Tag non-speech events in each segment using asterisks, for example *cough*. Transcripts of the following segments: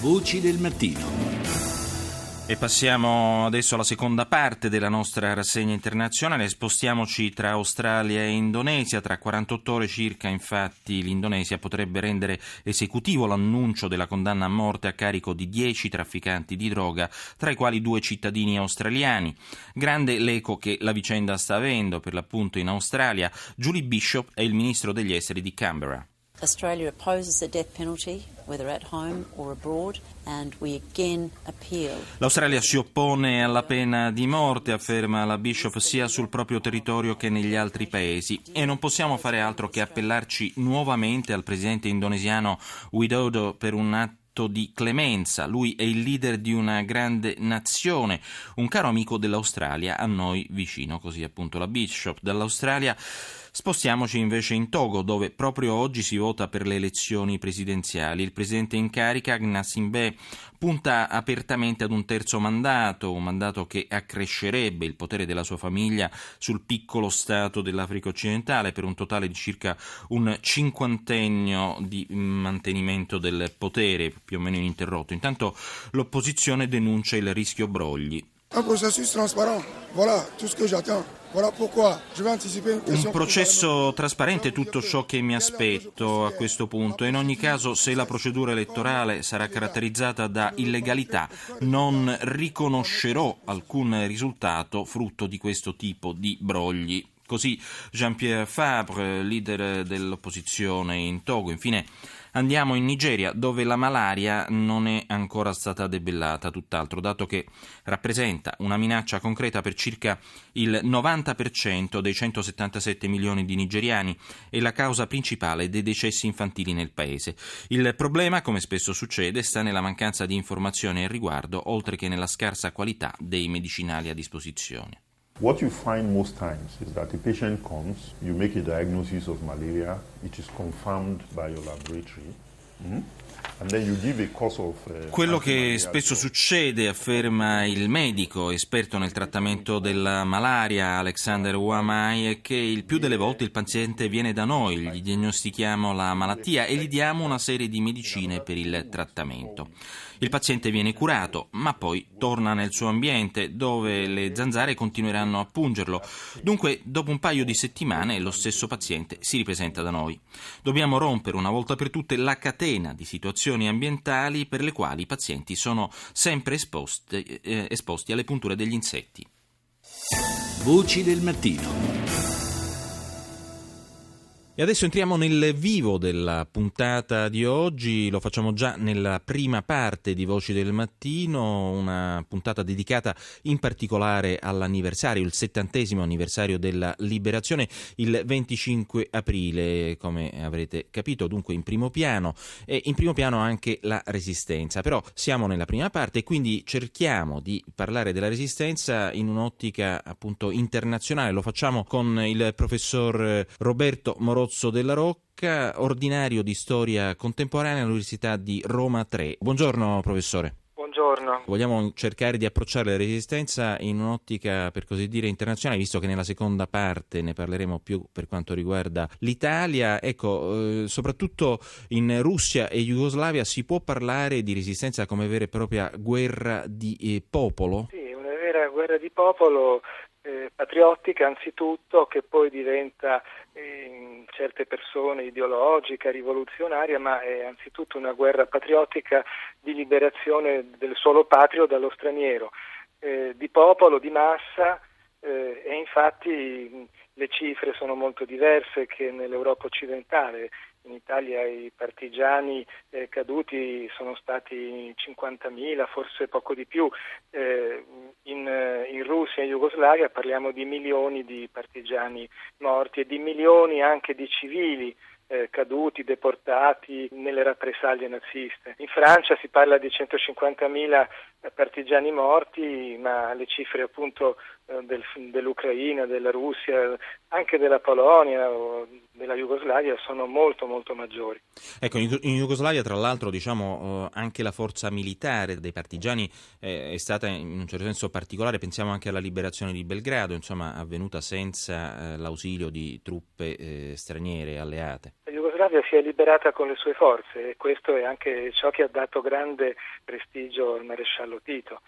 Voci del mattino. E passiamo adesso alla seconda parte della nostra rassegna internazionale. Spostiamoci tra Australia e Indonesia. Tra 48 ore circa, infatti, l'Indonesia potrebbe rendere esecutivo l'annuncio della condanna a morte a carico di 10 trafficanti di droga, tra i quali due cittadini australiani. Grande l'eco che la vicenda sta avendo, per l'appunto in Australia. Julie Bishop è il ministro degli esteri di Canberra. Australia opposes the death penalty. L'Australia si oppone alla pena di morte, afferma la Bishop, sia sul proprio territorio che negli altri paesi e non possiamo fare altro che appellarci nuovamente al presidente indonesiano Widodo per un atto di clemenza. Lui è il leader di una grande nazione, un caro amico dell'Australia, a noi vicino, così appunto la Bishop dall'Australia. Spostiamoci invece in Togo, dove proprio oggi si vota per le elezioni presidenziali. Il presidente in carica, Gnassinbé, punta apertamente ad un terzo mandato, un mandato che accrescerebbe il potere della sua famiglia sul piccolo Stato dell'Africa occidentale per un totale di circa un cinquantennio di mantenimento del potere, più o meno ininterrotto. Intanto l'opposizione denuncia il rischio brogli. Un processus trasparent, voilà tout ce que j'attends. Un processo trasparente è tutto ciò che mi aspetto a questo punto. In ogni caso, se la procedura elettorale sarà caratterizzata da illegalità, non riconoscerò alcun risultato frutto di questo tipo di brogli. Così Jean-Pierre Fabre, leader dell'opposizione in Togo. Infine andiamo in Nigeria, dove la malaria non è ancora stata debellata, tutt'altro, dato che rappresenta una minaccia concreta per circa il 90% dei 177 milioni di nigeriani e la causa principale dei decessi infantili nel paese. Il problema, come spesso succede, sta nella mancanza di informazioni al riguardo, oltre che nella scarsa qualità dei medicinali a disposizione. What you find most times is that the patient comes, you make a diagnosis of malaria, it is confirmed by your laboratory. Mm-hmm. Uh, Quello che spesso succede, afferma il medico esperto nel trattamento della malaria Alexander Wamai, è che il più delle volte il paziente viene da noi, gli diagnostichiamo la malattia e gli diamo una serie di medicine per il trattamento. Il paziente viene curato, ma poi torna nel suo ambiente dove le zanzare continueranno a pungerlo. Dunque, dopo un paio di settimane, lo stesso paziente si ripresenta da noi. Dobbiamo rompere una volta per tutte la catena di situazioni ambientali per le quali i pazienti sono sempre esposti, eh, esposti alle punture degli insetti. Voci del mattino. E adesso entriamo nel vivo della puntata di oggi, lo facciamo già nella prima parte di Voci del Mattino, una puntata dedicata in particolare all'anniversario, il settantesimo anniversario della liberazione, il 25 aprile, come avrete capito, dunque in primo piano, e in primo piano anche la resistenza. Però siamo nella prima parte e quindi cerchiamo di parlare della resistenza in un'ottica appunto internazionale, lo facciamo con il professor Roberto Morozzo Pozzo della Rocca, ordinario di storia contemporanea all'Università di Roma 3. Buongiorno professore. Buongiorno. Vogliamo cercare di approcciare la resistenza in un'ottica, per così dire, internazionale, visto che nella seconda parte ne parleremo più per quanto riguarda l'Italia. Ecco, eh, soprattutto in Russia e Jugoslavia si può parlare di resistenza come vera e propria guerra di eh, popolo? Sì, una vera guerra di popolo eh, patriottica anzitutto, che poi diventa in certe persone ideologica, rivoluzionaria, ma è anzitutto una guerra patriottica di liberazione del suolo patrio dallo straniero, eh, di popolo, di massa eh, e infatti le cifre sono molto diverse che nell'Europa occidentale. In Italia i partigiani eh, caduti sono stati 50.000, forse poco di più. Eh, in, eh, in, Russia e Jugoslavia parliamo di milioni di partigiani morti e di milioni anche di civili eh, caduti, deportati nelle rappresaglie naziste. In Francia si parla di 150.000 partigiani morti, ma le cifre appunto del, dell'Ucraina, della Russia, anche della Polonia o della Jugoslavia sono molto molto maggiori. Ecco, in, in Jugoslavia tra l'altro diciamo eh, anche la forza militare dei partigiani eh, è stata in un certo senso particolare, pensiamo anche alla liberazione di Belgrado, insomma avvenuta senza eh, l'ausilio di truppe eh, straniere alleate. Jugoslavia si è liberata con le sue forze e questo è anche ciò che ha dato grande prestigio al maresciallo Tito.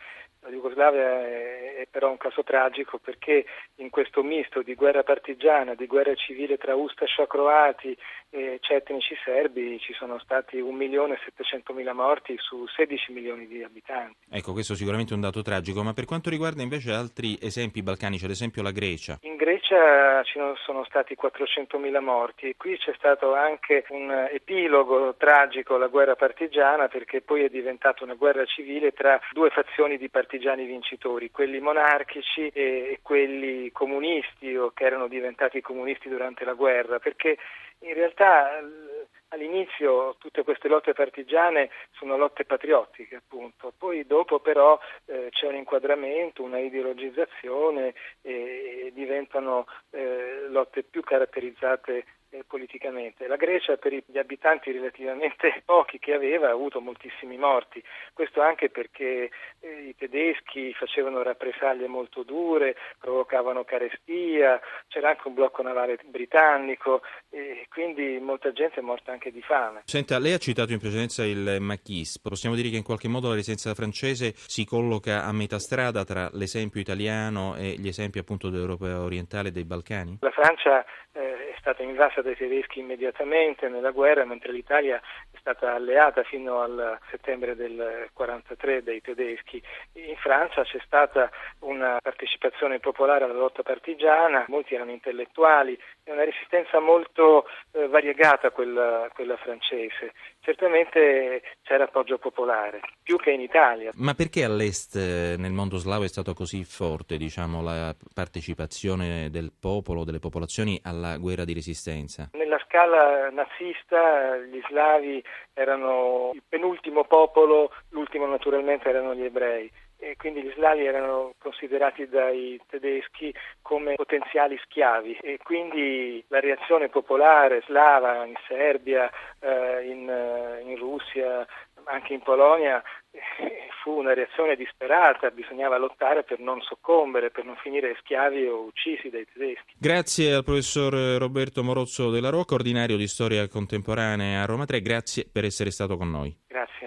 La Jugoslavia è, però un caso tragico perché in questo misto di guerra partigiana, di guerra civile tra Ustascia croati e cetnici serbi ci sono stati 1.700.000 morti su 16 milioni di abitanti. Ecco, questo è sicuramente un dato tragico, ma per quanto riguarda invece altri esempi balcanici, ad esempio la Grecia? In Grecia ci sono stati 400.000 morti e qui c'è stato anche un epilogo tragico alla guerra partigiana perché poi è diventata una guerra civile tra due fazioni di partigiani partigiani vincitori, quelli monarchici e quelli comunisti o che erano diventati comunisti durante la guerra, perché in realtà all'inizio tutte queste lotte partigiane sono lotte patriottiche appunto, poi dopo però eh, c'è un inquadramento, una ideologizzazione e diventano eh, lotte più caratterizzate eh, politicamente. La Grecia per gli abitanti relativamente *laughs* pochi che aveva ha avuto moltissimi morti, questo anche perché eh, i tedeschi facevano rappresaglie molto dure, provocavano carestia, c'era anche un blocco navale britannico e quindi molta gente è morta anche di fame. Senta, lei ha citato in precedenza il Maquis, possiamo dire che in qualche modo la resistenza francese si colloca a metà strada tra l'esempio italiano e gli esempi appunto dell'Europa orientale e dei Balcani? La Francia eh, stata invasa dai tedeschi immediatamente nella guerra, mentre l'Italia è stata alleata fino al settembre del 1943 dai tedeschi. In Francia c'è stata una partecipazione popolare alla lotta partigiana, molti erano intellettuali, è una resistenza molto eh, variegata quella, quella francese. Certamente c'era appoggio popolare, più che in Italia. Ma perché all'est, eh, nel mondo slavo, è stata così forte diciamo, la partecipazione del popolo, delle popolazioni alla guerra di resistenza? Nella scala nazista gli slavi erano il penultimo popolo, l'ultimo naturalmente erano gli ebrei e quindi gli slavi erano considerati dai tedeschi come potenziali schiavi e quindi la reazione popolare slava in Serbia, eh, in, eh, in Russia, anche in Polonia fu una reazione disperata, bisognava lottare per non soccombere, per non finire schiavi o uccisi dai tedeschi. Grazie al professor Roberto Morozzo della Rocca, ordinario di storia contemporanea a Roma 3, grazie per essere stato con noi. Grazie.